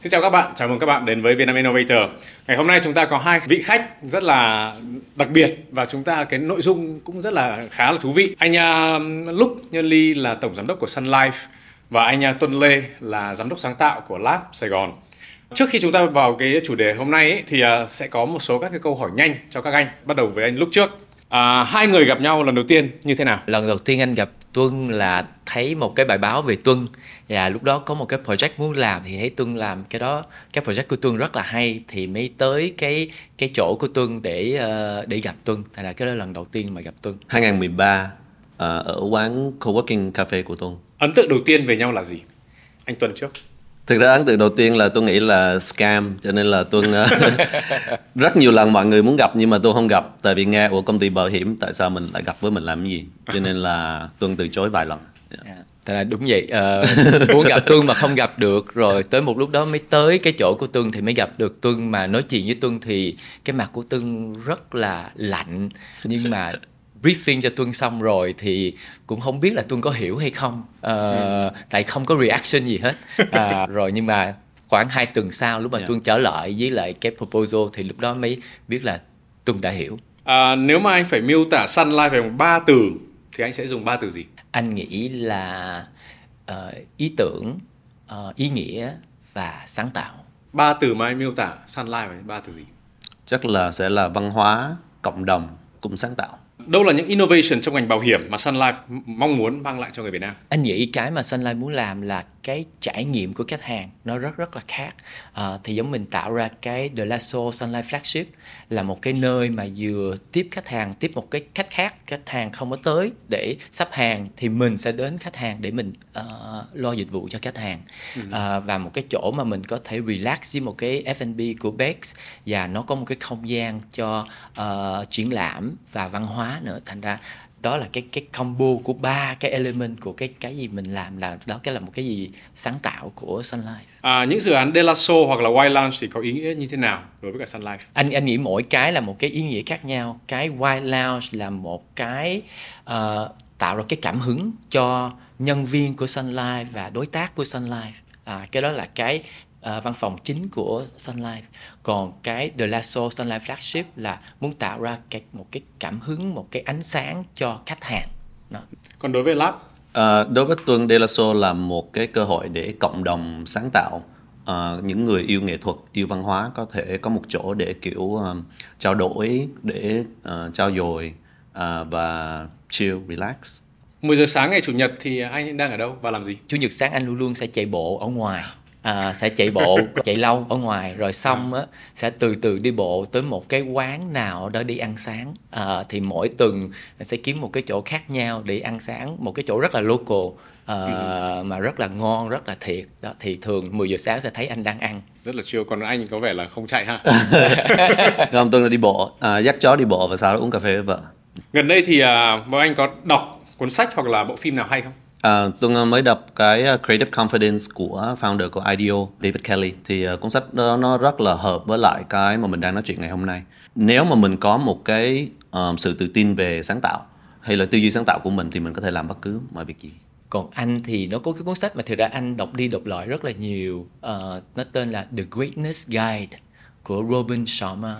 Xin chào các bạn, chào mừng các bạn đến với Vietnam Innovator. Ngày hôm nay chúng ta có hai vị khách rất là đặc biệt và chúng ta cái nội dung cũng rất là khá là thú vị. Anh à, uh, Lúc Nhân Ly là tổng giám đốc của Sun Life và anh uh, Tuân Lê là giám đốc sáng tạo của Lab Sài Gòn. Trước khi chúng ta vào cái chủ đề hôm nay ấy, thì uh, sẽ có một số các cái câu hỏi nhanh cho các anh. Bắt đầu với anh Lúc trước. À, hai người gặp nhau lần đầu tiên như thế nào? lần đầu tiên anh gặp Tuân là thấy một cái bài báo về Tuân và lúc đó có một cái project muốn làm thì thấy Tuân làm cái đó cái project của Tuân rất là hay thì mới tới cái cái chỗ của Tuân để ờ, để gặp Tuân thành là cái đó là lần đầu tiên mà gặp Tuân 2013 ờ, ở quán coworking cafe của Tuân. Ấn tượng đầu tiên về nhau là gì? Anh Tuân trước. Thực ra ấn tượng đầu tiên là tôi nghĩ là scam cho nên là Tuân ờ, rất nhiều lần mọi người muốn gặp nhưng mà tôi không gặp tại vì nghe của công ty bảo hiểm tại sao mình lại gặp với mình làm cái gì cho nên là Tuân từ chối vài lần. Yeah. Thật là đúng vậy à, muốn gặp Tuân mà không gặp được rồi tới một lúc đó mới tới cái chỗ của Tuân thì mới gặp được Tuân mà nói chuyện với Tuân thì cái mặt của Tuân rất là lạnh nhưng mà briefing cho Tuân xong rồi thì cũng không biết là Tuân có hiểu hay không Ờ, tại không có reaction gì hết à, rồi nhưng mà khoảng 2 tuần sau lúc mà Yeah. Tuân trở lại với lại cái proposal thì lúc đó mới biết là Tuân đã hiểu À, nếu mà anh phải miêu tả Sun Life bằng ba từ thì anh sẽ dùng ba từ gì? anh nghĩ là ờ, ý tưởng ờ, ý nghĩa và sáng tạo Ba từ mà anh miêu tả Sun Life là ba từ gì? Chắc là sẽ là văn hóa, cộng đồng cũng sáng tạo. Đâu là những innovation trong ngành bảo hiểm mà Sun Life mong muốn mang lại cho người Việt Nam? anh nghĩ cái mà Sun Life muốn làm là cái trải nghiệm của khách hàng nó rất rất là khác. Ờ, thì giống mình tạo ra cái The Lasso Sunlight Flagship là một cái nơi mà vừa tiếp khách hàng tiếp một cái khách khác khách hàng không có tới để sắp hàng thì mình sẽ đến khách hàng để mình ờ, lo dịch vụ cho khách hàng. Ờ, và một cái chỗ mà mình có thể relax với một cái F&B của Bex và nó có một cái không gian cho ờ, triển lãm và văn hóa nữa. Thành ra đó là cái cái combo của ba cái element của cái cái gì mình làm là đó cái là một cái gì sáng tạo của Sun Life À, những dự án Delaso hoặc là Wild Lounge thì có ý nghĩa như thế nào đối với cả Sun Life? anh anh nghĩ mỗi cái là một cái ý nghĩa khác nhau. Cái Wild Lounge là một cái ờ, tạo ra cái cảm hứng cho nhân viên của Sun Life và đối tác của Sun Life à, cái đó là cái ờ, văn phòng chính của Sun Life còn cái The Lasso Sun Life Flagship là muốn tạo ra cái một cái cảm hứng một cái ánh sáng cho khách hàng đó. Còn đối với Lab, Ờ, đối với Tuân De La Soul là một cái cơ hội để cộng đồng sáng tạo ờ, những người yêu nghệ thuật, yêu văn hóa có thể có một chỗ để kiểu ờ, trao đổi, để ờ, trao dồi ờ, và chill, relax. 10 giờ sáng ngày Chủ nhật thì anh đang ở đâu và làm gì? chủ nhật sáng anh luôn luôn sẽ chạy bộ ở ngoài à, sẽ chạy bộ chạy lâu ở ngoài rồi xong á sẽ từ từ đi bộ tới một cái quán nào đó đi ăn sáng à, thì mỗi tuần sẽ kiếm một cái chỗ khác nhau để ăn sáng một cái chỗ rất là local à, mà rất là ngon rất là thiệt đó thì thường 10 giờ sáng sẽ thấy anh đang ăn Rất là chill, còn anh có vẻ là không chạy ha. Không, Tuân là đi bộ, à, dắt chó đi bộ và sau đó uống cà phê với vợ. Gần đây thì à, vợ anh có đọc cuốn sách hoặc là bộ phim nào hay không? À, mới đọc cái ờ, Creative Confidence của founder của IDEO, David Kelly. Thì uh, cuốn sách đó nó rất là hợp với lại cái mà mình đang nói chuyện ngày hôm nay. Nếu mà mình có một cái um, sự tự tin về sáng tạo hay là tư duy sáng tạo của mình thì mình có thể làm bất cứ mọi việc gì. còn anh thì nó có cái cuốn sách mà thực ra anh đọc đi đọc lại rất là nhiều uh, nó tên là The Greatness Guide của Robin Sharma.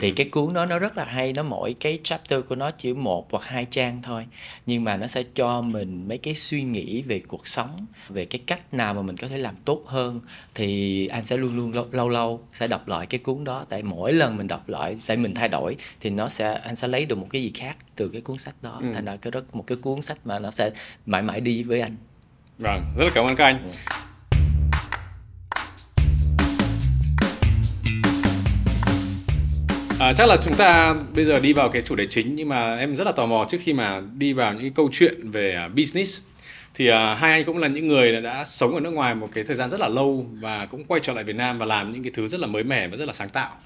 Thì cái cuốn đó nó rất là hay nó mỗi cái chapter của nó chỉ một hoặc hai trang thôi. Nhưng mà nó sẽ cho mình mấy cái suy nghĩ về cuộc sống về cái cách nào mà mình có thể làm tốt hơn. Thì anh sẽ luôn luôn lâu lâu, lâu sẽ đọc lại cái cuốn đó. Tại mỗi lần mình đọc lại tại mình thay đổi thì nó sẽ anh sẽ lấy được một cái gì khác từ cái cuốn sách đó. Thành ra cái đó một cái cuốn sách mà nó sẽ mãi mãi đi với anh. Vâng, rất là cảm ơn các anh. À, chắc là chúng ta bây giờ đi vào cái chủ đề chính nhưng mà em rất là tò mò trước khi mà đi vào những cái câu chuyện về à, business. Thì uh, hai anh cũng là những người đã, đã sống ở nước ngoài một cái thời gian rất là lâu và cũng quay trở lại Việt Nam và làm những cái thứ rất là mới mẻ và rất là sáng tạo.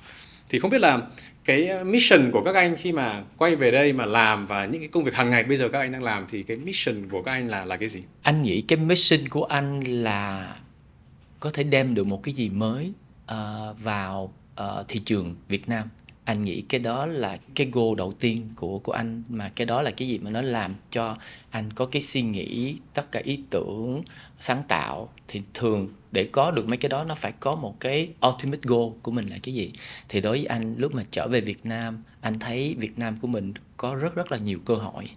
Thì không biết là cái mission của các anh khi mà quay về đây mà làm và những cái công việc hàng ngày bây giờ các anh đang làm thì cái mission của các anh là là cái gì? anh nghĩ cái mission của anh là có thể đem được một cái gì mới uh, vào uh, thị trường Việt Nam anh nghĩ cái đó là cái goal đầu tiên của của anh mà cái đó là cái gì mà nó làm cho anh có cái suy nghĩ tất cả ý tưởng sáng tạo thì thường để có được mấy cái đó nó phải có một cái ultimate goal của mình là cái gì. Thì đối với anh lúc mà trở về Việt Nam anh thấy Việt Nam của mình có rất rất là nhiều cơ hội.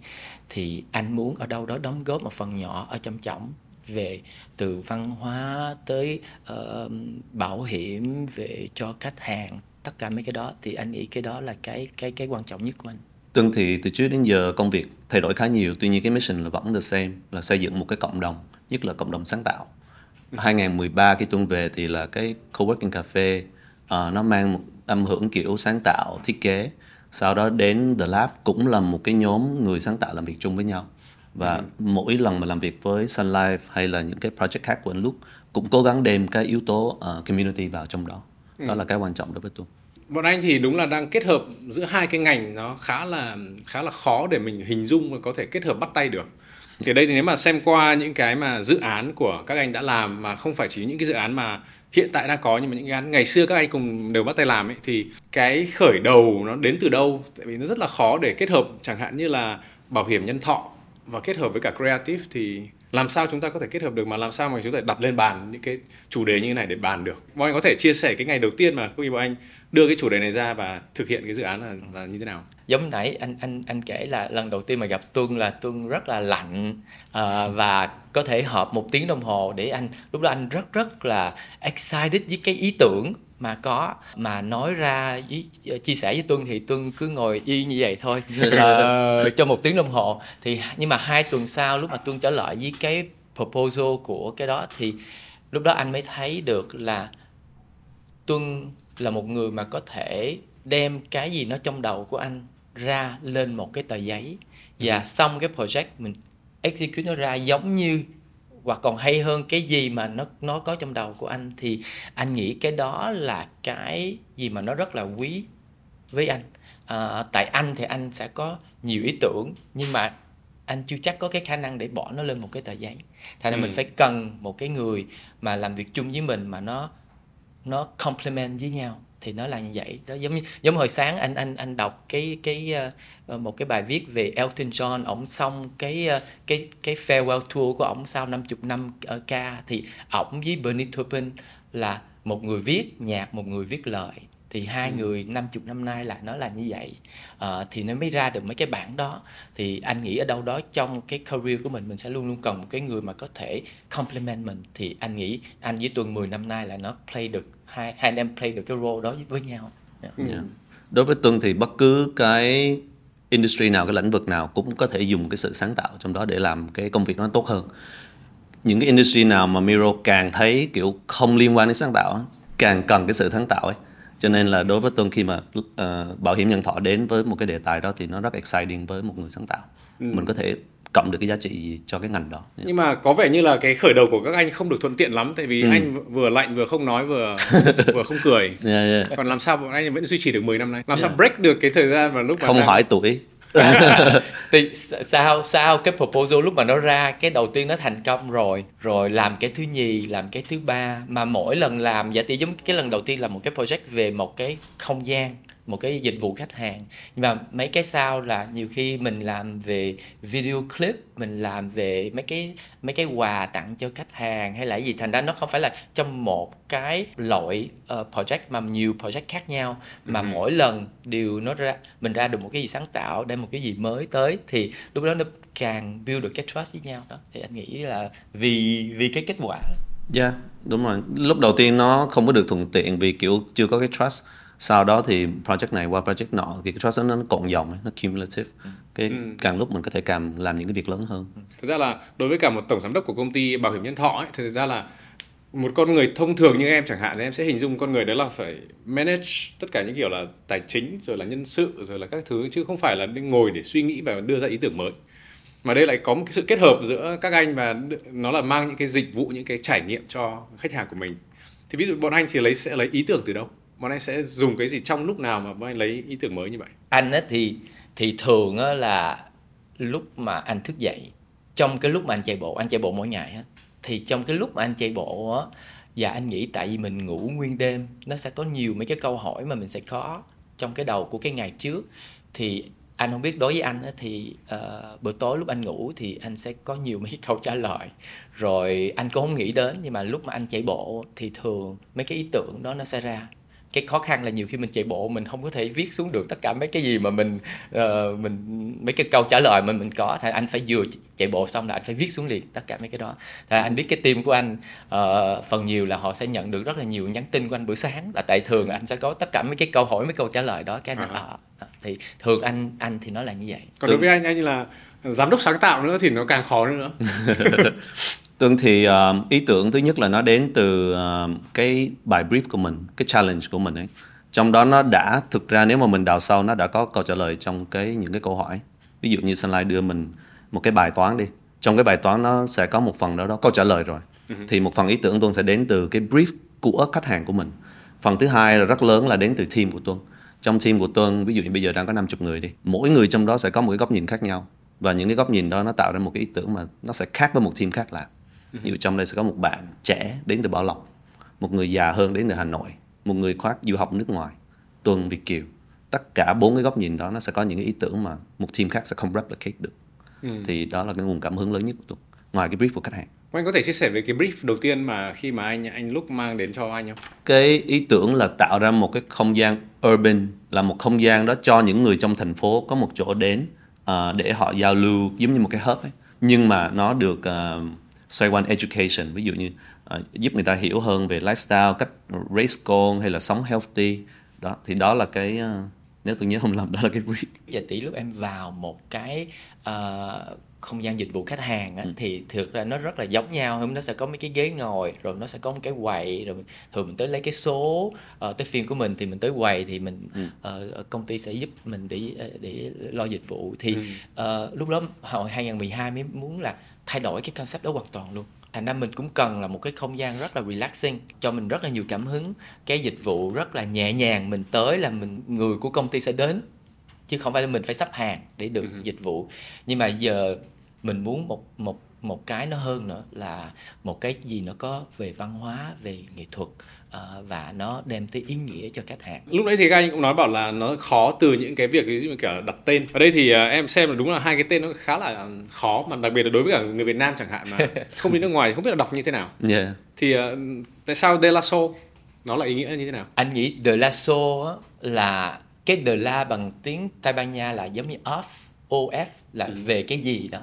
Thì anh muốn ở đâu đó đóng góp một phần nhỏ ở trong trọng về từ văn hóa tới uh, bảo hiểm về cho khách hàng tất cả mấy cái đó thì anh nghĩ cái đó là cái cái cái quan trọng nhất của anh Tuân thì từ trước đến giờ công việc thay đổi khá nhiều, tuy nhiên cái mission là vẫn the same, là xây dựng một cái cộng đồng, nhất là cộng đồng sáng tạo. 2013 khi Tuân về thì là cái coworking cafe uh, nó mang một âm hưởng kiểu sáng tạo, thiết kế. Sau đó đến The Lab cũng là một cái nhóm người sáng tạo làm việc chung với nhau. Và ừ. mỗi lần mà làm việc với Sun Life hay là những cái project khác của anh Lúc cũng cố gắng đem cái yếu tố uh, community vào trong đó. Đó ừ. là cái quan trọng đối với Tuân bọn anh thì đúng là đang kết hợp giữa hai cái ngành nó khá là khá là khó để mình hình dung và có thể kết hợp bắt tay được. Thì đây thì nếu mà xem qua những cái mà dự án của các anh đã làm mà không phải chỉ những cái dự án mà hiện tại đang có nhưng mà những cái ngày xưa các anh cùng đều bắt tay làm ấy thì cái khởi đầu nó đến từ đâu? Tại vì nó rất là khó để kết hợp. Chẳng hạn như là bảo hiểm nhân thọ và kết hợp với cả creative thì làm sao chúng ta có thể kết hợp được mà làm sao mà chúng ta đặt lên bàn những cái chủ đề như thế này để bàn được? Bọn anh có thể chia sẻ cái ngày đầu tiên mà quý khi bọn anh đưa cái chủ đề này ra và thực hiện cái dự án là, là như thế nào? Giống nãy anh anh anh kể là lần đầu tiên mà gặp tuân là tuân rất là lạnh uh, và có thể họp một tiếng đồng hồ để anh lúc đó anh rất rất là excited với cái ý tưởng mà có mà nói ra với, chia sẻ với tuân thì tuân cứ ngồi y như vậy thôi. Uh, cho một tiếng đồng hồ. Thì nhưng mà hai tuần sau lúc mà tuân trở lại với cái proposal của cái đó thì lúc đó anh mới thấy được là tuân là một người mà có thể đem cái gì nó trong đầu của anh ra lên một cái tờ giấy. Và ừ. xong cái project mình execute nó ra giống như hoặc còn hay hơn cái gì mà nó nó có trong đầu của anh thì anh nghĩ cái đó là cái gì mà nó rất là quý với anh. À, tại anh thì anh sẽ có nhiều ý tưởng nhưng mà anh chưa chắc có cái khả năng để bỏ nó lên một cái tờ giấy. Thành ra ừ. mình phải cần một cái người mà làm việc chung với mình mà nó nó complement với nhau thì nó là như vậy. Đó giống như giống hồi sáng anh anh anh đọc cái cái uh, một cái bài viết về Elton John ổng xong cái uh, cái cái farewell tour của ổng sau 50 năm ở ca thì ổng với Bernie Taupin là một người viết nhạc một người viết lời. Thì hai ừ. người 50 năm nay là nó là như vậy. À, thì nó mới ra được mấy cái bản đó. Thì anh nghĩ ở đâu đó trong cái career của mình mình sẽ luôn luôn cần một cái người mà có thể complement mình. Thì anh nghĩ anh với tuần 10 năm nay là nó play được hai hai anh em play được cái role đó với nhau yeah. Yeah. Ừ. đối với tuân thì bất cứ cái industry nào cái lĩnh vực nào cũng có thể dùng cái sự sáng tạo trong đó để làm cái công việc nó tốt hơn những cái industry nào mà Miro càng thấy kiểu không liên quan đến sáng tạo càng cần cái sự sáng tạo ấy cho nên là đối với tuân khi mà uh, bảo hiểm nhân thọ đến với một cái đề tài đó thì nó rất exciting với một người sáng tạo ừ. mình có thể cộng được cái giá trị gì cho cái ngành đó nhưng mà có vẻ như là cái khởi đầu của các anh không được thuận tiện lắm tại vì ừ. anh vừa lạnh vừa không nói vừa vừa không cười yeah, yeah. còn làm sao bọn anh vẫn duy trì được 10 năm nay làm yeah. sao break được cái thời gian và lúc mà không đang... hỏi tuổi thì sao sao cái proposal lúc mà nó ra cái đầu tiên nó thành công rồi rồi làm cái thứ nhì làm cái thứ ba mà mỗi lần làm giả tỷ giống cái lần đầu tiên là một cái project về một cái không gian một cái dịch vụ khách hàng. Nhưng mà mấy cái sau là nhiều khi mình làm về video clip mình làm về mấy cái mấy cái quà tặng cho khách hàng hay là gì. Thành ra nó không phải là trong một cái loại uh, project mà nhiều project khác nhau mà ừ. mỗi lần đều nó ra mình ra được một cái gì sáng tạo đem một cái gì mới tới thì lúc đó nó càng build được cái trust với nhau đó. Thì anh nghĩ là vì vì cái kết quả. Dạ, yeah, đúng rồi. Lúc đầu tiên nó không có được thuận tiện vì kiểu chưa có cái trust sau đó thì project này qua project nọ thì cái trust nó cộng dòng nó cumulative ừ. cái ừ. càng lúc mình có thể càng làm những cái việc lớn hơn ừ. thực ra là đối với cả một tổng giám đốc của công ty bảo hiểm nhân thọ ấy, thực ra là một con người thông thường như em chẳng hạn thì em sẽ hình dung con người đấy là phải manage tất cả những kiểu là tài chính rồi là nhân sự rồi là các thứ chứ không phải là ngồi để suy nghĩ và đưa ra ý tưởng mới mà đây lại có một cái sự kết hợp giữa các anh và nó là mang những cái dịch vụ những cái trải nghiệm cho khách hàng của mình thì ví dụ bọn anh thì lấy sẽ lấy ý tưởng từ đâu bọn anh sẽ dùng cái gì trong lúc nào mà bọn anh lấy ý tưởng mới như vậy? Anh ấy thì thì thường á là lúc mà anh thức dậy trong cái lúc mà anh chạy bộ anh chạy bộ mỗi ngày á thì trong cái lúc mà anh chạy bộ á và anh nghĩ tại vì mình ngủ nguyên đêm nó sẽ có nhiều mấy cái câu hỏi mà mình sẽ có trong cái đầu của cái ngày trước. Thì anh không biết đối với anh thì ờ, uh, buổi tối lúc anh ngủ thì anh sẽ có nhiều mấy câu trả lời. Rồi anh cũng không nghĩ đến nhưng mà lúc mà anh chạy bộ thì thường mấy cái ý tưởng đó nó sẽ ra cái khó khăn là nhiều khi mình chạy bộ mình không có thể viết xuống được tất cả mấy cái gì mà mình uh, mình mấy cái câu trả lời mà mình có. Thì anh phải vừa chạy bộ xong là anh phải viết xuống liền tất cả mấy cái đó. Thì anh biết cái team của anh uh, phần nhiều là họ sẽ nhận được rất là nhiều nhắn tin của anh buổi sáng là tại thường anh sẽ có tất cả mấy cái câu hỏi mấy câu trả lời đó cái anh à. à, thì thường anh anh thì nó là như vậy. Còn đối với anh anh là giám đốc sáng tạo nữa thì nó càng khó nữa Tuân thì uh, ý tưởng thứ nhất là nó đến từ uh, cái bài brief của mình, cái challenge của mình ấy. Trong đó nó đã thực ra nếu mà mình đào sâu nó đã có câu trả lời trong cái những cái câu hỏi. Ví dụ như Sunlight đưa mình một cái bài toán đi. Trong cái bài toán nó sẽ có một phần đó đó câu trả lời rồi. Uh-huh. Thì một phần ý tưởng Tuân sẽ đến từ cái brief của khách hàng của mình. Phần thứ hai là rất lớn là đến từ team của Tuân. Trong team của Tuân, ví dụ như bây giờ đang có 50 người đi. Mỗi người trong đó sẽ có một cái góc nhìn khác nhau. Và những cái góc nhìn đó nó tạo ra một cái ý tưởng mà nó sẽ khác với một team khác làm ví dụ trong đây sẽ có một bạn trẻ đến từ Bảo Lộc một người già hơn đến từ Hà Nội một người khác du học nước ngoài Tuần Việt Kiều. Tất cả bốn cái góc nhìn đó nó sẽ có những cái ý tưởng mà một team khác sẽ không replicate được. Ừ. thì đó là cái nguồn cảm hứng lớn nhất của Tuần ngoài cái brief của khách hàng. Anh có thể chia sẻ về cái brief đầu tiên mà khi mà anh anh lúc mang đến cho anh không? Cái ý tưởng là tạo ra một cái không gian urban là một không gian đó cho những người trong thành phố có một chỗ đến uh, để họ giao lưu giống như một cái hub ấy. Nhưng mà nó được uh, xoay quanh education. Ví dụ như uh, giúp người ta hiểu hơn về lifestyle cách raise con hay là sống healthy. Đó thì đó là cái uh, nếu tôi nhớ không lầm đó là cái brief. Giờ tỷ lúc em vào một cái uh, không gian dịch vụ khách hàng á, ừ. thì thực ra nó rất là giống nhau hôm nó sẽ có mấy cái ghế ngồi rồi nó sẽ có một cái quầy rồi thường mình tới lấy cái số uh, tới phiên của mình thì mình tới quầy thì mình ừ. uh, công ty sẽ giúp mình để để lo dịch vụ thì ừ. uh, lúc đó hồi 2012 mới muốn là thay đổi cái concept đó hoàn toàn luôn thành ra mình cũng cần là một cái không gian rất là relaxing cho mình rất là nhiều cảm hứng cái dịch vụ rất là nhẹ nhàng mình tới là mình người của công ty sẽ đến chứ không phải là mình phải sắp hàng để được ừ. dịch vụ. Nhưng mà giờ mình muốn một một một cái nó hơn nữa là một cái gì nó có về văn hóa về nghệ thuật uh, và nó đem tới ý nghĩa cho khách hàng. Lúc nãy thì các anh cũng nói bảo là nó khó từ những cái việc ví dụ như kiểu đặt tên. Ở đây thì uh, em xem là đúng là hai cái tên nó khá là khó mà đặc biệt là đối với cả người Việt Nam chẳng hạn mà không đi nước ngoài không biết là đọc như thế nào. Yeah. thì uh, tại sao De La So nó là ý nghĩa như thế nào? Anh nghĩ De La So là cái De La bằng tiếng Tây Ban Nha là giống như off OF là ừ. về cái gì đó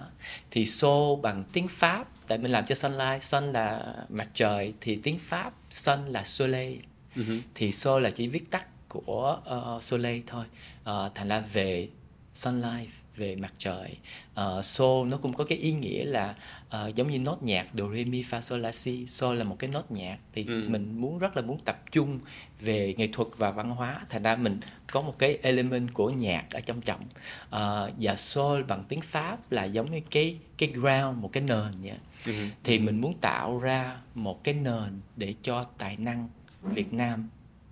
thì so bằng tiếng Pháp tại mình làm cho sunlight sun là mặt trời thì tiếng Pháp sun là soleil uh-huh. thì so là chỉ viết tắt của uh, soleil thôi uh, thành ra về sunlight về mặt trời uh, so nó cũng có cái ý nghĩa là uh, giống như nốt nhạc do re mi fa sol la si so là một cái nốt nhạc thì ừ. mình muốn rất là muốn tập trung về nghệ thuật và văn hóa thành ra mình có một cái element của nhạc ở trong trọng uh, và sol bằng tiếng pháp là giống như cái cái ground một cái nền vậy ừ. thì mình muốn tạo ra một cái nền để cho tài năng Việt Nam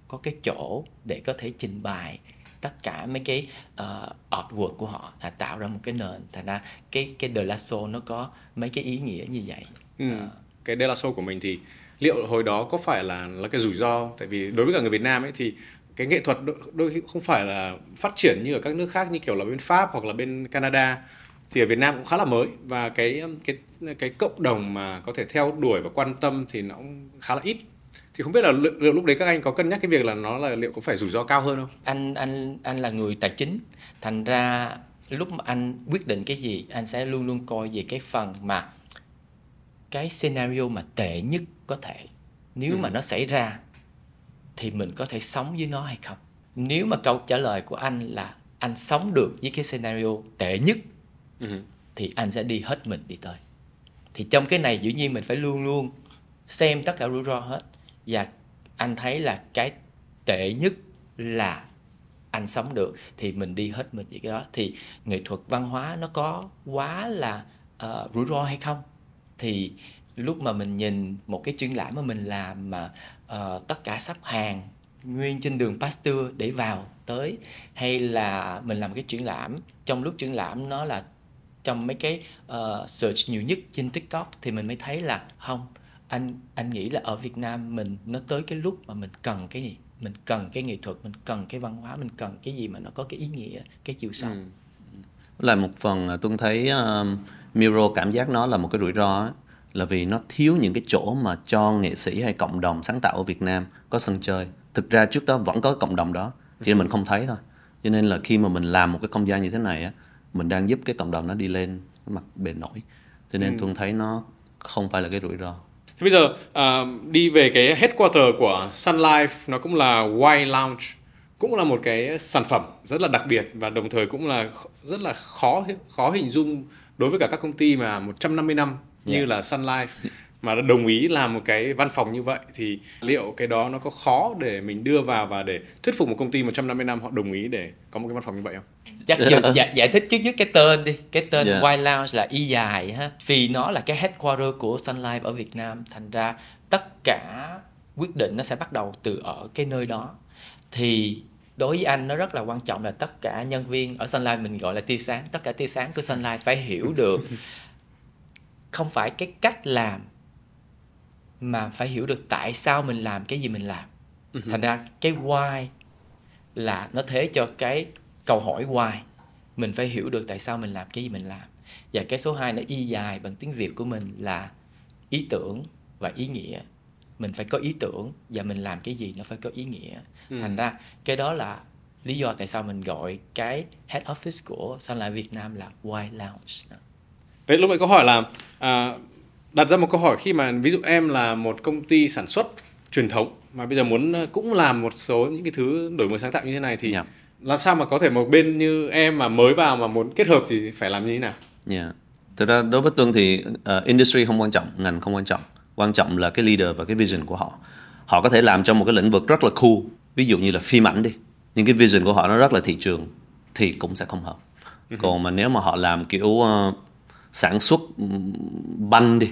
có cái chỗ để có thể trình bày tất cả mấy cái uh, artwork của họ là tạo ra một cái nền. Thành ra cái cái De La Soul nó có mấy cái ý nghĩa như vậy. Ừ. uh, cái De La Soul của mình thì liệu hồi đó có phải là là cái rủi ro? Tại vì đối với cả người Việt Nam ấy thì cái nghệ thuật đôi, đôi khi không phải là phát triển như ở các nước khác như kiểu là bên Pháp hoặc là bên Canada thì ở Việt Nam cũng khá là mới. Và cái cái cái cộng đồng mà có thể theo đuổi và quan tâm thì nó cũng khá là ít thì không biết là liệu lúc đấy các anh có cân nhắc cái việc là nó là liệu có phải rủi ro cao hơn không? Anh anh anh là người tài chính. Thành ra lúc mà anh quyết định cái gì anh sẽ luôn luôn coi về cái phần mà cái scenario mà tệ nhất có thể. Nếu ừ. mà nó xảy ra thì mình có thể sống với nó hay không? Nếu mà câu trả lời của anh là anh sống được với cái scenario tệ nhất ừ. thì anh sẽ đi hết mình đi tới. Thì trong cái này dĩ nhiên mình phải luôn luôn xem tất cả rủi ro hết và anh thấy là cái tệ nhất là anh sống được thì mình đi hết mình chỉ cái đó. Thì nghệ thuật văn hóa nó có quá là uh, rủi ro hay không? Thì lúc mà mình nhìn một cái triển lãm mà mình làm mà uh, tất cả sắp hàng nguyên trên đường Pasteur để vào tới hay là mình làm cái triển lãm trong lúc triển lãm nó là trong mấy cái uh, search nhiều nhất trên TikTok thì mình mới thấy là không anh anh nghĩ là ở Việt Nam mình nó tới cái lúc mà mình cần cái gì mình cần cái nghệ thuật mình cần cái văn hóa mình cần cái gì mà nó có cái ý nghĩa cái chiều sâu ừ. Lại một phần Tuân thấy um, Miro cảm giác nó là một cái rủi ro ấy, là vì nó thiếu những cái chỗ mà cho nghệ sĩ hay cộng đồng sáng tạo ở Việt Nam có sân chơi. Thực ra trước đó vẫn có cộng đồng đó, chỉ là mình không thấy thôi. Cho nên là khi mà mình làm một cái không gian như thế này á, mình đang giúp cái cộng đồng nó đi lên mặt bền nổi. Cho nên Tuân thấy nó không phải là cái rủi ro. Thế bây giờ à, đi về cái headquarter của Sun Life nó cũng là Wine Lounge cũng là một cái sản phẩm rất là đặc biệt và đồng thời cũng là rất là khó khó hình dung đối với cả các công ty mà 150 năm như Yeah. là Sun Life mà đồng ý làm một cái văn phòng như vậy thì liệu cái đó nó có khó để mình đưa vào và để thuyết phục một công ty 150 năm họ đồng ý để có một cái văn phòng như vậy không? chắc giờ giải, giải thích trước nhất cái tên đi. Cái tên Yeah. White Lounge là y dài ha. Vì nó là cái headquarter của Sun Life ở Việt Nam. Thành ra tất cả quyết định nó sẽ bắt đầu từ ở cái nơi đó. Thì đối với anh nó rất là quan trọng là tất cả nhân viên ở Sun Life mình gọi là tia sáng. Tất cả tia sáng của Sun Life phải hiểu được. Không phải cái cách làm mà phải hiểu được tại sao mình làm cái gì mình làm. Thành ra cái why là nó thế cho cái câu hỏi why. Mình phải hiểu được tại sao mình làm cái gì mình làm. Và cái số 2 nó y dài bằng tiếng Việt của mình là ý tưởng và ý nghĩa. Mình phải có ý tưởng và mình làm cái gì nó phải có ý nghĩa. Thành ra cái đó là lý do tại sao mình gọi cái head office của Sun Life Việt Nam là White Lounge. Đấy lúc nãy có hỏi là à, đặt ra một câu hỏi khi mà ví dụ em là một công ty sản xuất truyền thống mà bây giờ muốn ờ, cũng làm một số những cái thứ đổi mới sáng tạo như thế này thì Yeah. làm sao mà có thể một bên như em mà mới vào mà muốn kết hợp thì phải làm như thế nào? Yeah. Thực ra đối với Tuân thì uh, industry không quan trọng, ngành không quan trọng. Quan trọng là cái leader và cái vision của họ. Họ có thể làm trong một cái lĩnh vực rất là cool, ví dụ như là phim ảnh đi. Nhưng cái vision của họ nó rất là thị trường thì cũng sẽ không hợp. Còn mà nếu mà họ làm kiểu uh, sản xuất ừ, banh đi,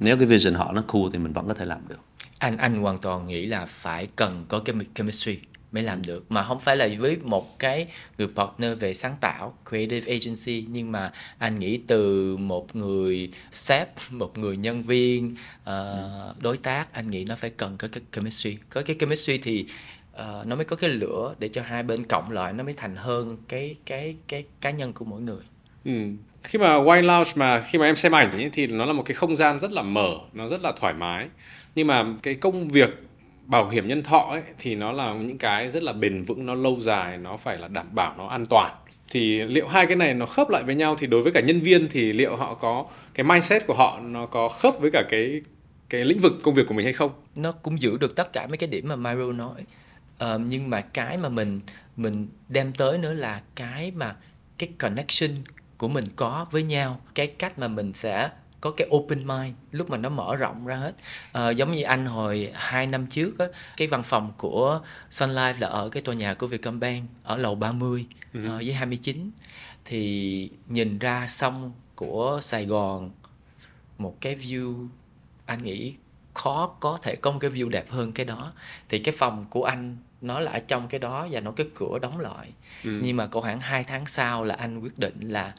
nếu cái vision họ nó cool thì mình vẫn có thể làm được. anh anh hoàn toàn nghĩ là phải cần có cái chemistry mới làm được. Mà không phải là với một cái người partner về sáng tạo creative agency nhưng mà anh nghĩ từ một người sếp một người nhân viên uh, đối tác anh nghĩ nó phải cần có cái chemistry. Có cái chemistry thì uh, nó mới có cái lửa để cho hai bên cộng lại nó mới thành hơn cái cái cái cá nhân của mỗi người. Ừ. Khi mà Wine Lounge mà khi mà em xem ảnh ấy, thì nó là một cái không gian rất là mở, nó rất là thoải mái. Nhưng mà cái công việc bảo hiểm nhân thọ ấy thì nó là những cái rất là bền vững, nó lâu dài, nó phải là đảm bảo nó an toàn. Thì liệu hai cái này nó khớp lại với nhau thì đối với cả nhân viên thì liệu họ có cái mindset của họ nó có khớp với cả cái cái lĩnh vực công việc của mình hay không? nó cũng giữ được tất cả mấy cái điểm mà Myro nói Ờ, nhưng mà cái mà mình mình đem tới nữa là cái mà cái connection của mình có với nhau. Cái cách mà mình sẽ có cái open mind lúc mà nó mở rộng ra hết. Ờ, giống như anh hồi hai năm trước á, cái văn phòng của Sun Life là ở cái tòa nhà của Vietcombank ở lầu 30 ờ, với 29 thì nhìn ra sông của Sài Gòn một cái view anh nghĩ khó có thể có một cái view đẹp hơn cái đó. Thì cái phòng của anh nó là ở trong cái đó và nó cái cửa đóng lại. Nhưng mà có khoảng 2 tháng sau là anh quyết định là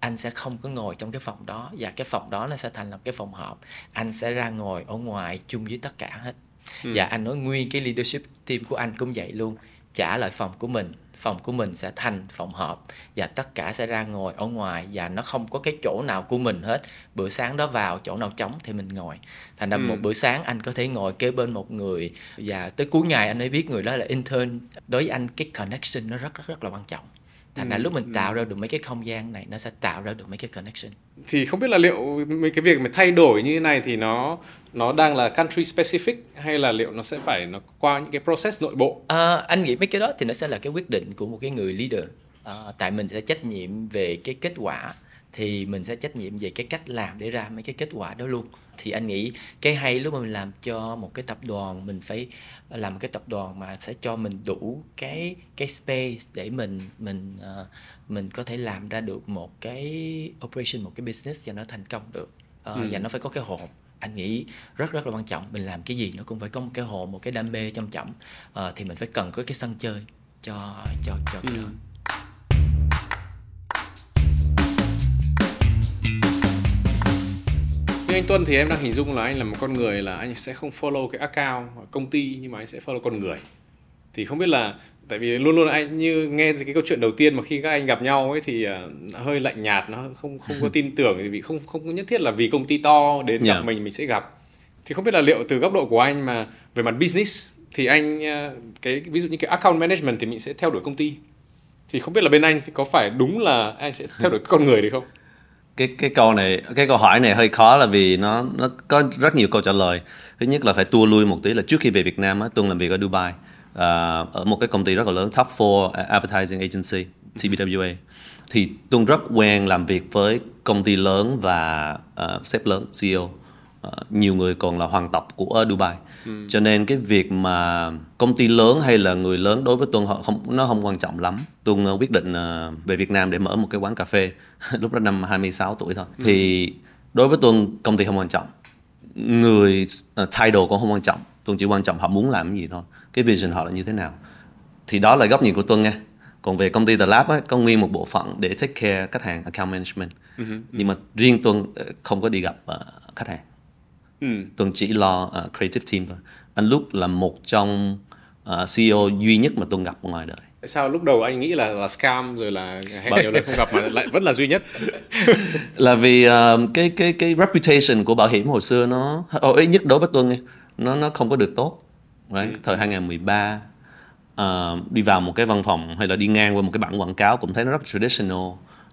anh sẽ không có ngồi trong cái phòng đó và cái phòng đó nó sẽ thành lập cái phòng họp. Anh sẽ ra ngồi ở ngoài chung với tất cả hết. Và anh nói nguyên cái leadership team của anh cũng vậy luôn trả lại phòng của mình phòng của mình sẽ thành phòng họp và tất cả sẽ ra ngồi ở ngoài và nó không có cái chỗ nào của mình hết. Bữa sáng đó vào chỗ nào trống thì mình ngồi. Thành ra một bữa sáng anh có thể ngồi kế bên một người và tới cuối ngày anh mới biết người đó là intern. Đối với anh cái connection nó rất rất rất là quan trọng thành ra lúc mình tạo ra được mấy cái không gian này nó sẽ tạo ra được mấy cái connection. Thì không biết là liệu mấy cái việc mà thay đổi như thế này thì nó nó đang là country specific hay là liệu nó sẽ phải nó qua những cái process nội bộ? À, anh nghĩ mấy cái đó thì nó sẽ là cái quyết định của một cái người leader. À, tại mình sẽ trách nhiệm về cái kết quả thì mình sẽ trách nhiệm về cái cách làm để ra mấy cái kết quả đó luôn. Thì anh nghĩ cái hay lúc mà mình làm cho một cái tập đoàn mình phải làm một cái tập đoàn mà sẽ cho mình đủ cái cái space để mình mình ờ, mình có thể làm ra được một cái operation một cái business và nó thành công được. Ờ, và nó phải có cái hồn anh nghĩ rất rất là quan trọng mình làm cái gì nó cũng phải có một cái hồn một cái đam mê trong trọng Ờ, thì mình phải cần có cái sân chơi cho cho cho cái đó Như anh Tuân thì em đang hình dung là anh là một con người là anh sẽ không follow cái account công ty nhưng mà anh sẽ follow con người. thì không biết là tại vì luôn luôn anh như nghe cái câu chuyện đầu tiên mà khi các anh gặp nhau ấy thì uh, hơi lạnh nhạt nó không không có tin tưởng vì không không nhất thiết là vì công ty to đến gặp yeah. mình mình sẽ gặp thì không biết là liệu từ góc độ của anh mà về mặt business thì anh uh, cái ví dụ như cái account management thì mình sẽ theo đuổi công ty thì không biết là bên anh thì có phải đúng là anh sẽ theo đuổi con người đấy không cái cái câu này cái câu hỏi này hơi khó là vì nó nó có rất nhiều câu trả lời. Thứ nhất là phải tua lui một tí là trước khi về Việt Nam á Tuân làm việc ở Dubai uh, ở một cái công ty rất là lớn top 4 advertising agency TBWA thì Tuân rất quen làm việc với công ty lớn và uh, sếp lớn CEO nhiều người còn là hoàng tộc của Dubai. Ừ. cho nên cái việc mà công ty lớn hay là người lớn đối với Tuân họ không nó không quan trọng lắm. Tuân uh, quyết định uh, về Việt Nam để mở một cái quán cà phê. Lúc đó năm 26 tuổi thôi. Ừ. thì đối với Tuân công ty không quan trọng. Người uh, title cũng không quan trọng. Tuân chỉ quan trọng họ muốn làm cái gì thôi. Cái vision họ là như thế nào. Thì đó là góc nhìn của Tuân nha. Còn về công ty The Lab ấy, có nguyên một bộ phận để take care khách hàng account management. Uh-huh. nhưng mà riêng Tuân không có đi gặp uh, khách hàng uh Tuân chỉ lo uh, creative team thôi anh Lúc là một trong uh, CEO duy nhất mà Tuân gặp ngoài đời Tại sao lúc đầu anh nghĩ là là scam rồi là hẹn nhiều lần không gặp mà lại vẫn là duy nhất? là vì uh, cái cái cái reputation của bảo hiểm hồi xưa nó ít nhất đối với Tuân nó nó không có được tốt right? ừ. thời 2013 uh, đi vào một cái văn phòng hay là đi ngang qua một cái bảng quảng cáo cũng thấy nó rất traditional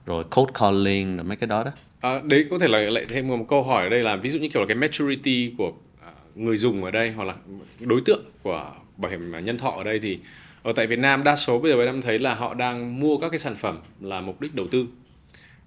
rồi cold calling rồi mấy cái đó đó à, đấy có thể là lại thêm một câu hỏi ở đây là ví dụ như kiểu là cái maturity của à, người dùng ở đây hoặc là đối tượng của bảo hiểm nhân thọ ở đây thì ở tại Việt Nam đa số bây giờ em thấy là họ đang mua các cái sản phẩm là mục đích đầu tư.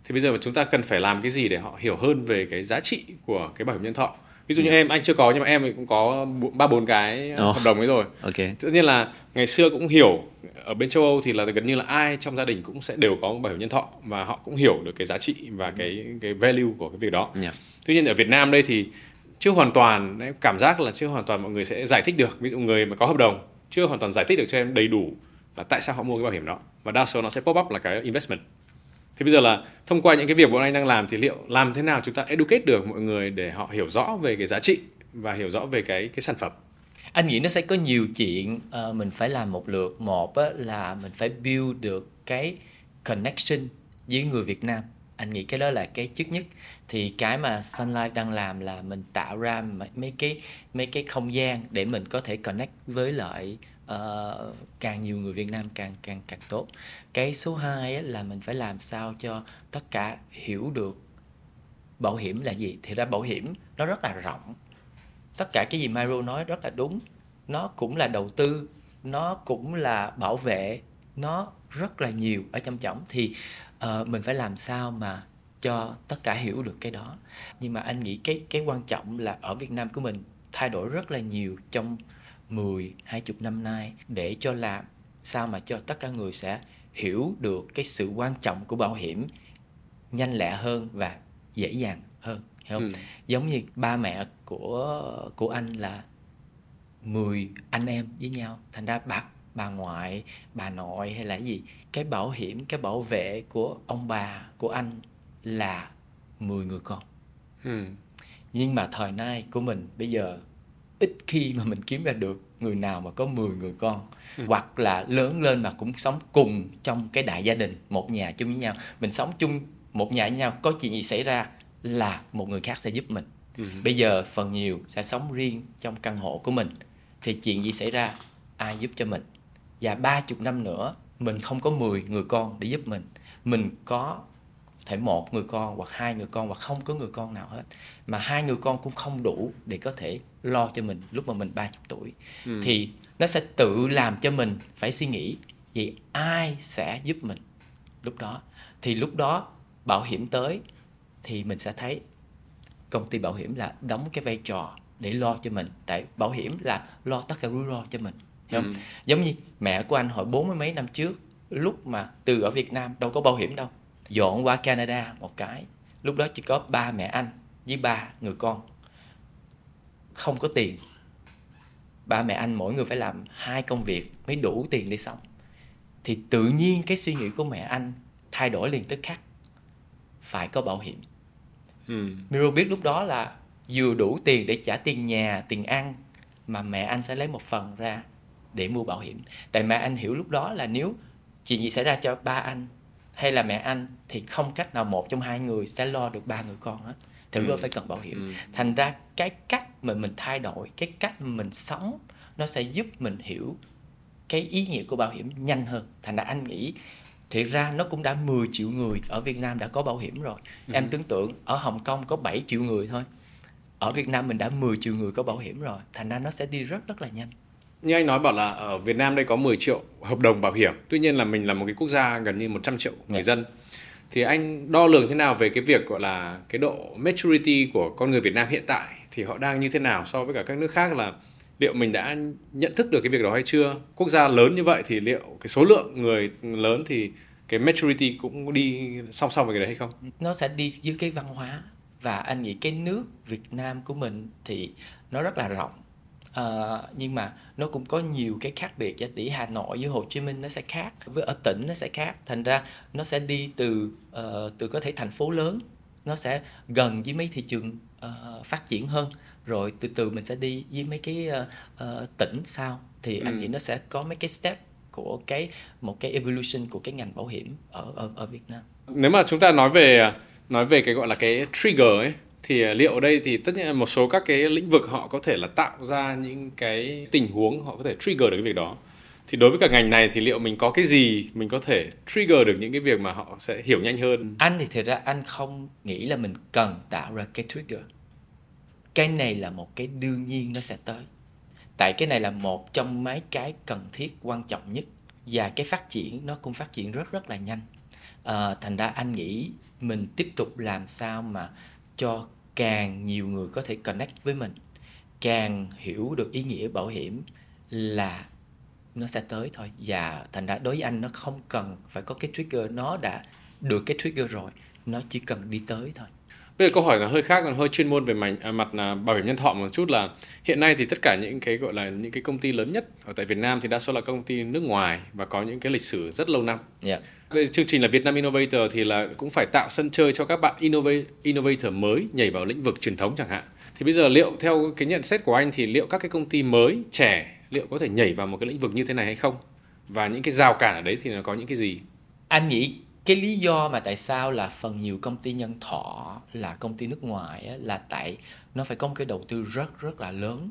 Thì bây giờ chúng ta cần phải làm cái gì để họ hiểu hơn về cái giá trị của cái bảo hiểm nhân thọ? Ví dụ như ừ. em anh chưa có nhưng mà em cũng có ba bốn cái oh. hợp đồng ấy rồi ok tất nhiên là ngày xưa cũng hiểu ở bên châu âu thì là gần như là ai trong gia đình cũng sẽ đều có bảo hiểm nhân thọ và họ cũng hiểu được cái giá trị và cái cái value của cái việc đó yeah. tuy nhiên ở việt nam đây thì chưa hoàn toàn em cảm giác là chưa hoàn toàn mọi người sẽ giải thích được ví dụ người mà có hợp đồng chưa hoàn toàn giải thích được cho em đầy đủ là tại sao họ mua cái bảo hiểm đó và đa số nó sẽ pop up là cái investment thế bây giờ là thông qua những cái việc bọn anh đang làm thì liệu làm thế nào chúng ta educate được mọi người để họ hiểu rõ về cái giá trị và hiểu rõ về cái cái sản phẩm? Anh nghĩ nó sẽ có nhiều chuyện uh, mình phải làm một lượt. Một á, là mình phải build được cái connection với người Việt Nam. Anh nghĩ cái đó là cái trước nhất. Thì cái mà Sun Life đang làm là mình tạo ra mấy cái mấy cái không gian để mình có thể connect với lại uh, càng nhiều người Việt Nam càng càng càng tốt. Cái số 2 là mình phải làm sao cho tất cả hiểu được bảo hiểm là gì. Thì ra bảo hiểm nó rất là rộng. Tất cả cái gì Myro nói rất là đúng. Nó cũng là đầu tư nó cũng là bảo vệ nó rất là nhiều ở trong trọng thì uh, mình phải làm sao mà cho tất cả hiểu được cái đó. Nhưng mà anh nghĩ cái cái quan trọng là ở Việt Nam của mình thay đổi rất là nhiều trong 10, 20 năm nay để cho làm sao mà cho tất cả người sẽ hiểu được cái sự quan trọng của bảo hiểm nhanh lẹ hơn và dễ dàng hơn hiểu không? Ừ. Giống như ba mẹ của của anh là 10 anh em với nhau, thành ra bà bà ngoại, bà nội hay là gì, cái bảo hiểm, cái bảo vệ của ông bà của anh là 10 người con. Ừ. Nhưng mà thời nay của mình bây giờ ít khi mà mình kiếm ra được người nào mà có 10 người con. Ừ. hoặc là lớn lên mà cũng sống cùng trong cái đại gia đình một nhà chung với nhau. Mình sống chung một nhà với nhau có chuyện gì xảy ra là một người khác sẽ giúp mình. Ừ. bây giờ phần nhiều sẽ sống riêng trong căn hộ của mình. Thì chuyện gì xảy ra? Ai giúp cho mình? Và ba chục năm nữa mình không có 10 người con để giúp mình. Mình có thể một người con hoặc hai người con hoặc không có người con nào hết. Mà hai người con cũng không đủ để có thể lo cho mình lúc mà mình 30 tuổi. Ừ. thì nó sẽ tự làm cho mình phải suy nghĩ vậy ai sẽ giúp mình lúc đó. Thì lúc đó bảo hiểm tới thì mình sẽ thấy công ty bảo hiểm là đóng cái vai trò để lo cho mình. Tại bảo hiểm là lo tất cả rủi ro cho mình hiểu không? Ừ. giống như mẹ của anh hồi bốn mươi mấy năm trước lúc mà từ ở Việt Nam đâu có bảo hiểm đâu dọn qua Canada một cái. Lúc đó chỉ có ba mẹ anh với ba người con. Không có tiền. Ba mẹ anh mỗi người phải làm hai công việc mới đủ tiền để sống. Thì tự nhiên cái suy nghĩ của mẹ anh thay đổi liền tức khắc. Phải có bảo hiểm. Ừ. Miro biết lúc đó là vừa đủ tiền để trả tiền nhà tiền ăn mà mẹ anh sẽ lấy một phần ra để mua bảo hiểm. Tại mà anh hiểu lúc đó là nếu chuyện gì xảy ra cho ba anh hay là mẹ anh thì không cách nào một trong hai người sẽ lo được ba người con hết. Thì Ừ. phải cần bảo hiểm. Ừ. thành ra cái cách mà mình thay đổi cái cách mình sống nó sẽ giúp mình hiểu cái ý nghĩa của bảo hiểm nhanh hơn. Thành ra anh nghĩ thiệt ra nó cũng đã 10 triệu người ở Việt Nam đã có bảo hiểm rồi. Em tưởng tượng ở Hồng Kông có 7 triệu người thôi. Ở Việt Nam mình đã 10 triệu người có bảo hiểm rồi. Thành ra nó sẽ đi rất rất là nhanh Như anh nói bảo là ở Việt Nam đây có 10 triệu hợp đồng bảo hiểm. Tuy nhiên là mình là một cái quốc gia gần như 100 triệu người Dạ. dân. Thì anh đo lường thế nào về cái việc gọi là cái độ maturity của con người Việt Nam hiện tại thì họ đang như thế nào so với cả các nước khác là liệu mình đã nhận thức được cái việc đó hay chưa? Quốc gia lớn như vậy thì liệu cái số lượng người lớn thì cái maturity cũng đi song song với cái đấy hay không? nó sẽ đi với cái văn hóa và anh nghĩ cái nước Việt Nam của mình thì nó rất là rộng Ờ, nhưng mà nó cũng có nhiều cái khác biệt cho tỷ Hà Nội với Hồ Chí Minh nó sẽ khác với ở tỉnh nó sẽ khác. Thành ra nó sẽ đi từ ờ, từ có thể thành phố lớn nó sẽ gần với mấy thị trường ờ, phát triển hơn. Rồi từ từ mình sẽ đi với mấy cái ờ, ờ, tỉnh sau thì anh Ừ. nghĩ nó sẽ có mấy cái step của cái một cái evolution của cái ngành bảo hiểm ở ở, ở Việt Nam. Nếu mà chúng ta nói về nói về cái gọi là cái trigger ấy thì à, liệu ở đây thì tất nhiên một số các cái lĩnh vực họ có thể là tạo ra những cái tình huống họ có thể trigger được cái việc đó. Thì đối với cả ngành này thì liệu mình có cái gì mình có thể trigger được những cái việc mà họ sẽ hiểu nhanh hơn? anh thì thật ra anh không nghĩ là mình cần tạo ra cái trigger cái này là một cái đương nhiên nó sẽ tới tại cái này là một trong mấy cái cần thiết quan trọng nhất và cái phát triển nó cũng phát triển rất rất là nhanh à, thành ra anh nghĩ mình tiếp tục làm sao mà cho càng nhiều người có thể connect với mình càng hiểu được ý nghĩa bảo hiểm là nó sẽ tới thôi và thành ra đối với anh nó không cần phải có cái trigger nó đã được cái trigger rồi nó chỉ cần đi tới thôi Bây giờ câu hỏi là hơi khác, còn hơi chuyên môn về mảnh, à, mặt là bảo hiểm nhân thọ một chút là hiện nay thì tất cả những cái gọi là những cái công ty lớn nhất ở tại Việt Nam thì đa số là công ty nước ngoài và có những cái lịch sử rất lâu năm. yeah. Đây, chương trình là Việt Nam Innovator thì là cũng phải tạo sân chơi cho các bạn innovator mới nhảy vào lĩnh vực truyền thống chẳng hạn. Thì bây giờ liệu theo cái nhận xét của anh thì liệu các cái công ty mới trẻ liệu có thể nhảy vào một cái lĩnh vực như thế này hay không? Và những cái rào cản ở đấy thì nó có những cái gì? anh nghĩ cái lý do mà tại sao là phần nhiều công ty nhân thọ là công ty nước ngoài á, là tại nó phải có một cái đầu tư rất rất là lớn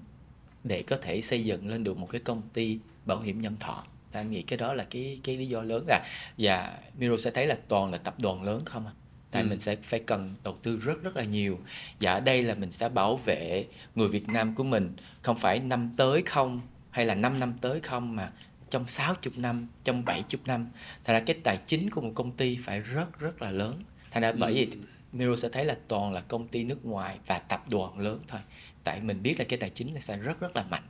để có thể xây dựng lên được một cái công ty bảo hiểm nhân thọ thì anh nghĩ cái đó là cái cái lý do lớn là và Miro sẽ thấy là toàn là tập đoàn lớn không à tại Ừ. mình sẽ phải cần đầu tư rất rất là nhiều. Và ở đây là mình sẽ bảo vệ người Việt Nam của mình. Không phải năm tới không hay là 5 năm tới không mà trong 60 năm, trong 70 năm. Thành ra cái tài chính của một công ty phải rất rất là lớn. Thành ra bởi vì Miro sẽ thấy là toàn là công ty nước ngoài và tập đoàn lớn thôi. Tại mình biết là cái tài chính sẽ rất rất là mạnh.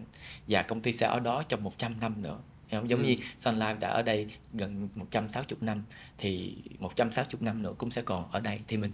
Và công ty sẽ ở đó trong 100 năm nữa không? Giống Ừ. như Sun Life đã ở đây gần 160 năm Thì 160 năm nữa cũng sẽ còn ở đây Thì mình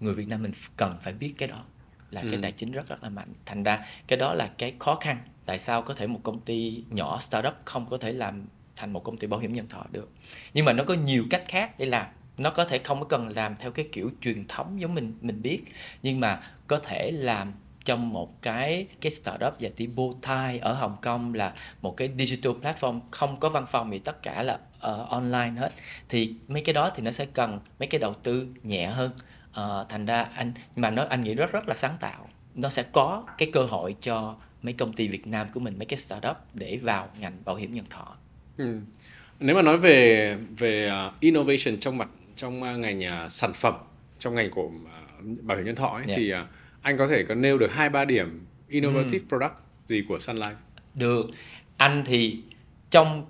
người Việt Nam mình cần phải biết cái đó là Ừ. cái tài chính rất rất là mạnh thành ra cái đó là cái khó khăn tại sao có thể một công ty nhỏ startup không có thể làm thành một công ty bảo hiểm nhân thọ được nhưng mà nó có nhiều cách khác để làm nó có thể không có cần làm theo cái kiểu truyền thống giống mình mình biết nhưng mà có thể làm trong một cái cái startup và tí Bowtie ở Hồng Kông là một cái digital platform không có văn phòng thì tất cả là ờ, online hết thì mấy cái đó thì nó sẽ cần mấy cái đầu tư nhẹ hơn Ờ, thành ra anh mà nó anh nghĩ rất rất là sáng tạo nó sẽ có cái cơ hội cho mấy công ty Việt Nam của mình mấy cái startup để vào ngành bảo hiểm nhân thọ Ừ. Nếu mà nói về về uh, innovation trong mặt trong uh, ngành uh, sản phẩm trong ngành của uh, bảo hiểm nhân thọ ấy, Dạ. thì uh, anh có thể có nêu được hai ba điểm innovative product gì của Sun Life? được. Anh thì trong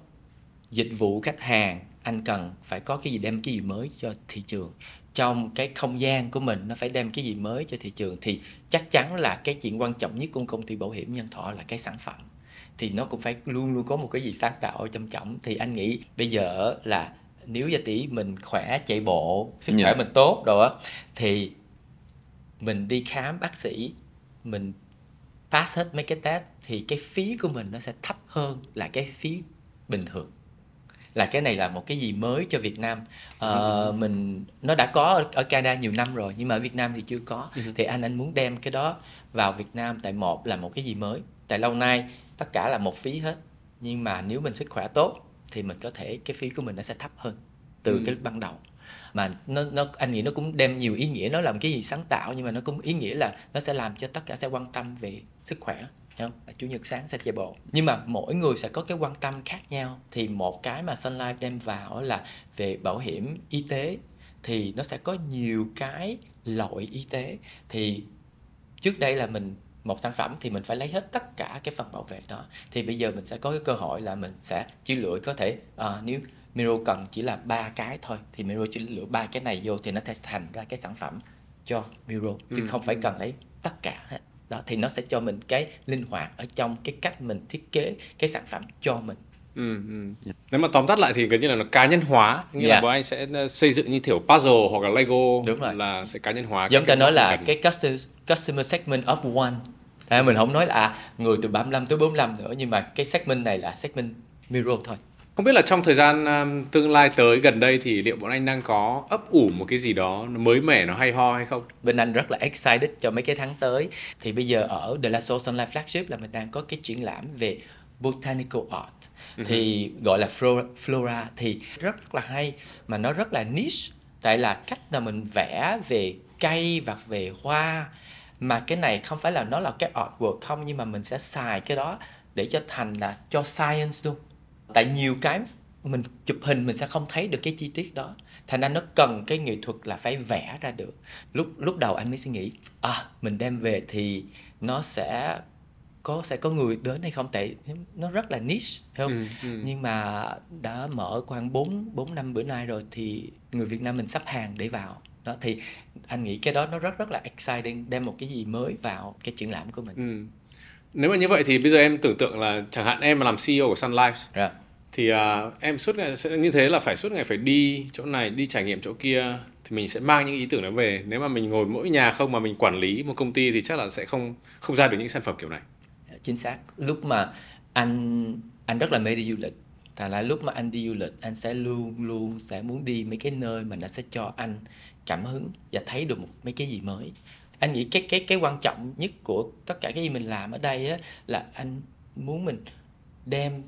dịch vụ khách hàng anh cần phải có cái gì đem cái gì mới cho thị trường. Trong cái không gian của mình nó phải đem cái gì mới cho thị trường thì chắc chắn là cái chuyện quan trọng nhất của công ty bảo hiểm nhân thọ là cái sản phẩm. Thì nó cũng phải luôn luôn có một cái gì sáng tạo trong trọng thì anh nghĩ bây giờ là nếu gia tỷ mình khỏe chạy bộ sức Dạ. khỏe mình tốt rồi á thì mình đi khám bác sĩ mình pass hết mấy cái test thì cái phí của mình nó sẽ thấp hơn là cái phí bình thường. Là cái này là một cái gì mới cho Việt Nam. Ờ, mình nó đã có ở, ở Canada nhiều năm rồi nhưng mà ở Việt Nam thì chưa có. Thì anh anh muốn đem cái đó vào Việt Nam tại một là một cái gì mới. Tại lâu nay tất cả là một phí hết nhưng mà nếu mình sức khỏe tốt thì mình có thể cái phí của mình nó sẽ thấp hơn từ ừ. cái ban đầu mà nó nó anh nghĩ nó cũng đem nhiều ý nghĩa nó làm cái gì sáng tạo nhưng mà nó cũng ý nghĩa là nó sẽ làm cho tất cả sẽ quan tâm về sức khỏe không? chủ nhật sáng sẽ chạy bộ. Nhưng mà mỗi người sẽ có cái quan tâm khác nhau. Thì một cái mà Sun Life đem vào là về bảo hiểm y tế thì nó sẽ có nhiều cái loại y tế. Thì trước đây là mình một sản phẩm thì mình phải lấy hết tất cả cái phần bảo vệ đó. Thì bây giờ mình sẽ có cái cơ hội là mình sẽ chỉ lựa có thể uh, nếu Miro cần chỉ là ba cái thôi thì Miro chỉ lựa ba cái này vô thì nó sẽ thành ra cái sản phẩm cho Miro chứ ừ. không phải cần lấy tất cả hết đó thì nó sẽ cho mình cái linh hoạt ở trong cái cách mình thiết kế cái sản phẩm cho mình Ừ, ừ. Nếu mà tóm tắt lại thì gần như là nó cá nhân hóa, nghĩa yeah. là dạ. bọn anh sẽ ờ, xây dựng như kiểu puzzle hoặc là Lego Đúng rồi. là sẽ cá nhân hóa. Giống ta nói là cái customer, customer segment of one. À, mình không nói là à, người từ 35 tới 45 nữa nhưng mà cái segment này là segment Miro thôi. Không biết là trong thời gian um, tương lai tới gần đây thì liệu bọn anh đang có ấp ủ một cái gì đó mới mẻ nó hay ho hay không? Bên anh rất là excited cho mấy cái tháng tới. Thì bây giờ ở The Lasso Sunlight Flagship là mình đang có cái triển lãm về botanical art uh-huh. thì gọi là flora, flora thì rất là hay mà nó rất là niche tại là cách là mình vẽ về cây và về hoa mà cái này không phải là nó là cái artwork không nhưng mà mình sẽ xài cái đó để cho thành là cho science luôn tại nhiều cái mình chụp hình mình sẽ không thấy được cái chi tiết đó thành ra nó cần cái nghệ thuật là phải vẽ ra được lúc lúc đầu anh mới suy nghĩ à mình đem về thì nó sẽ có sẽ có người đến hay không tại nó rất là niche không ừ, ừ. nhưng mà đã mở khoảng 4 bốn năm bữa nay rồi thì người Việt Nam mình sắp hàng để vào đó thì anh nghĩ cái đó nó rất rất là exciting đem một cái gì mới vào cái triển lãm của mình ừ. nếu mà như vậy thì bây giờ em tưởng tượng là chẳng hạn em mà làm CEO của Sun Life yeah thì uh, em suốt ngày sẽ như thế là phải suốt ngày phải đi chỗ này đi trải nghiệm chỗ kia thì mình sẽ mang những ý tưởng đó về. Nếu mà mình ngồi mỗi nhà không mà mình quản lý một công ty thì chắc là sẽ không không ra được những sản phẩm kiểu này. Dạ, chính xác. Lúc mà anh anh rất là mê đi du lịch. Thành là lúc mà anh đi du lịch anh sẽ luôn luôn sẽ muốn đi mấy cái nơi mà nó sẽ cho anh cảm hứng và thấy được một mấy cái gì mới. Anh nghĩ cái cái cái quan trọng nhất của tất cả cái gì mình làm ở đây á là anh muốn mình đem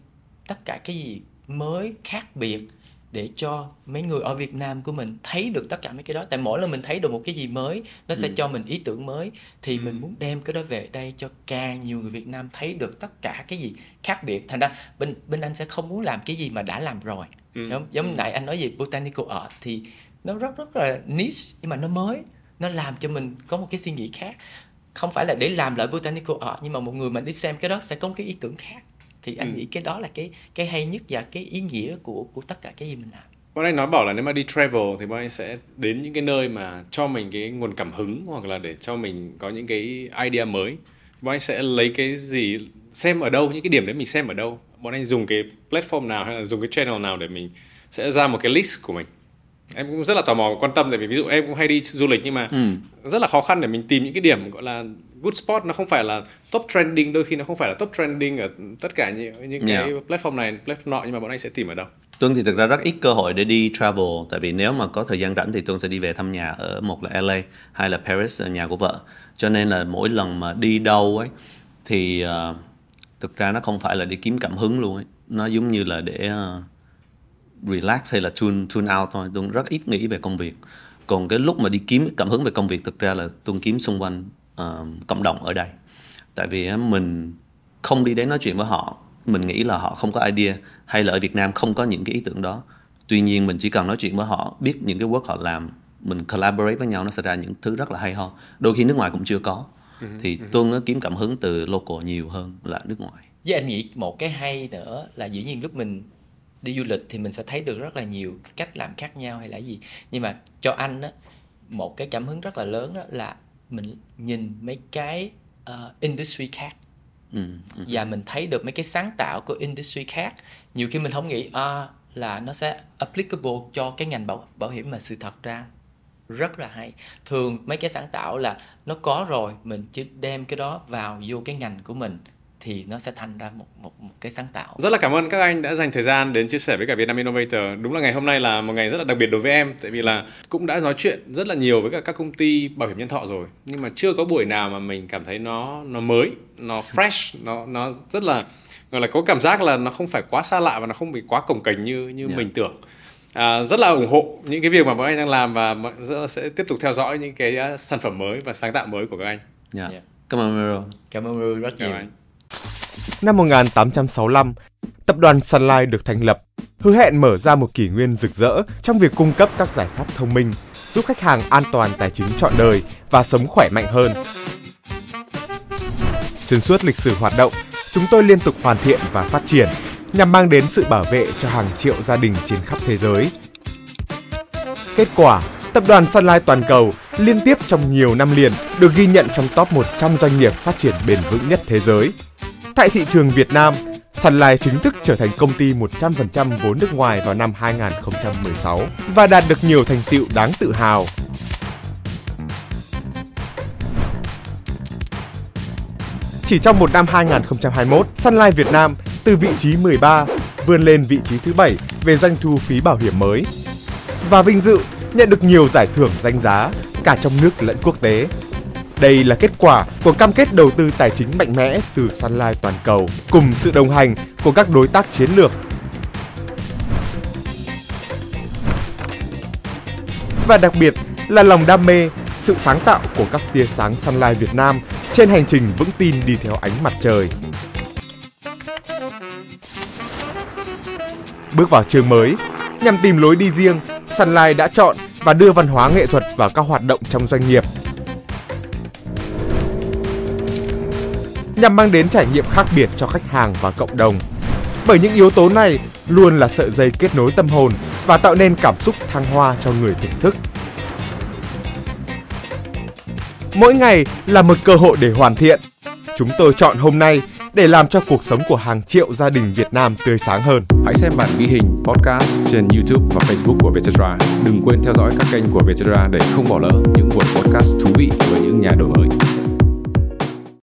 tất cả cái gì mới khác biệt để cho mấy người ở Việt Nam của mình thấy được tất cả mấy cái đó tại mỗi lần mình thấy được một cái gì mới nó sẽ ừ. cho mình ý tưởng mới thì ừ. mình muốn đem cái đó về đây cho càng nhiều người Việt Nam thấy được tất cả cái gì khác biệt thành ra bên bên anh sẽ không muốn làm cái gì mà đã làm rồi ừ. không giống ừ. nãy anh nói về botanical art thì nó rất rất là niche nhưng mà nó mới nó làm cho mình có một cái suy nghĩ khác không phải là để làm lại botanical art nhưng mà một người mà đi xem cái đó sẽ có một cái ý tưởng khác thì anh ừ. nghĩ cái đó là cái cái hay nhất và cái ý nghĩa của của tất cả cái gì mình làm bọn anh nói bảo là nếu mà đi travel thì bọn anh sẽ đến những cái nơi mà cho mình cái nguồn cảm hứng hoặc là để cho mình có những cái idea mới bọn anh sẽ lấy cái gì xem ở đâu những cái điểm đấy mình xem ở đâu bọn anh dùng cái platform nào hay là dùng cái channel nào để mình sẽ ra một cái list của mình em cũng rất là tò mò quan tâm tại vì ví dụ em cũng hay đi du lịch nhưng mà ừ. rất là khó khăn để mình tìm những cái điểm gọi là good spot nó không phải là top trending đôi khi nó không phải là top trending ở tất cả những những yeah. cái platform này platform nọ nhưng mà bọn anh sẽ tìm ở đâu? Tuân thì thực ra rất ít cơ hội để đi travel tại vì nếu mà có thời gian rảnh thì Tuân sẽ đi về thăm nhà ở một là LA hay là Paris nhà của vợ. Cho nên là mỗi lần mà đi đâu ấy thì uh, thực ra nó không phải là để kiếm cảm hứng luôn ấy. Nó giống như là để uh, relax hay là tune tune out thôi. Tuân rất ít nghĩ về công việc. Còn cái lúc mà đi kiếm cảm hứng về công việc thực ra là Tuân kiếm xung quanh uh, cộng đồng ở đây. Tại vì mình không đi đến nói chuyện với họ mình nghĩ là họ không có idea hay là ở Việt Nam không có những cái ý tưởng đó. Tuy nhiên mình chỉ cần nói chuyện với họ biết những cái work họ làm mình collaborate với nhau nó sẽ ra những thứ rất là hay ho. Đôi khi nước ngoài cũng chưa có. Ừ, thì ừ. tuân kiếm cảm hứng từ local nhiều hơn là nước ngoài. Với anh nghĩ một cái hay nữa là dĩ nhiên lúc mình đi du lịch thì mình sẽ thấy được rất là nhiều cách làm khác nhau hay là gì. Nhưng mà cho anh á một cái cảm hứng rất là lớn đó là mình nhìn mấy cái uh, industry khác. Ừ, ừ. và mình thấy được mấy cái sáng tạo của industry khác. Nhiều khi mình không nghĩ à, là nó sẽ applicable cho cái ngành bảo bảo hiểm mà sự thật ra rất là hay. Thường mấy cái sáng tạo là nó có rồi mình chỉ đem cái đó vào vô cái ngành của mình thì nó sẽ thành ra một, một một cái sáng tạo. Rất là cảm ơn các anh đã dành thời gian đến chia sẻ với cả Vietnam Innovator. Đúng là ngày hôm nay là một ngày rất là đặc biệt đối với em tại vì là cũng đã nói chuyện rất là nhiều với cả các công ty bảo hiểm nhân thọ rồi nhưng mà chưa có buổi nào mà mình cảm thấy nó nó mới, nó fresh, nó nó rất là gọi là có cảm giác là nó không phải quá xa lạ và nó không bị quá cồng kềnh như như Yeah. mình tưởng à, rất là ủng hộ những cái việc mà bọn anh đang làm và rất là sẽ tiếp tục theo dõi những cái à, sản phẩm mới và sáng tạo mới của các anh Dạ. Dạ. Cảm ơn Miro. cảm ơn Ru rất nhiều anh. Năm 1865, tập đoàn Sun Life được thành lập, hứa hẹn mở ra một kỷ nguyên rực rỡ trong việc cung cấp các giải pháp thông minh, giúp khách hàng an toàn tài chính trọn đời và sống khỏe mạnh hơn. Xuyên suốt lịch sử hoạt động, chúng tôi liên tục hoàn thiện và phát triển nhằm mang đến sự bảo vệ cho hàng triệu gia đình trên khắp thế giới. Kết quả, tập đoàn Sun Life toàn cầu liên tiếp trong nhiều năm liền được ghi nhận trong top 100 doanh nghiệp phát triển bền vững nhất thế giới. Tại thị trường Việt Nam, Sun Life chính thức trở thành công ty 100% vốn nước ngoài vào năm 2016 và đạt được nhiều thành tựu đáng tự hào. Chỉ trong một năm 2021, Sun Life Việt Nam từ vị trí 13 vươn lên vị trí thứ 7 về doanh thu phí bảo hiểm mới và vinh dự nhận được nhiều giải thưởng danh giá cả trong nước lẫn quốc tế. Đây là kết quả của cam kết đầu tư tài chính mạnh mẽ từ Sunlight toàn cầu cùng sự đồng hành của các đối tác chiến lược. Và đặc biệt là lòng đam mê, sự sáng tạo của các tia sáng Sunlight Việt Nam trên hành trình vững tin đi theo ánh mặt trời. Bước vào trường mới, nhằm tìm lối đi riêng, Sunlight đã chọn và đưa văn hóa nghệ thuật vào các hoạt động trong doanh nghiệp. Nhằm mang đến trải nghiệm khác biệt cho khách hàng và cộng đồng. Bởi những yếu tố này luôn là sợi dây kết nối tâm hồn và tạo nên cảm xúc thăng hoa cho người thưởng thức. Mỗi ngày là một cơ hội để hoàn thiện. Chúng tôi chọn hôm nay để làm cho cuộc sống của hàng triệu gia đình Việt Nam tươi sáng hơn. Hãy xem bản ghi hình podcast trên YouTube và Facebook của Vietcetera. Đừng quên theo dõi các kênh của Vietcetera để không bỏ lỡ những buổi podcast thú vị với những nhà đổi mới.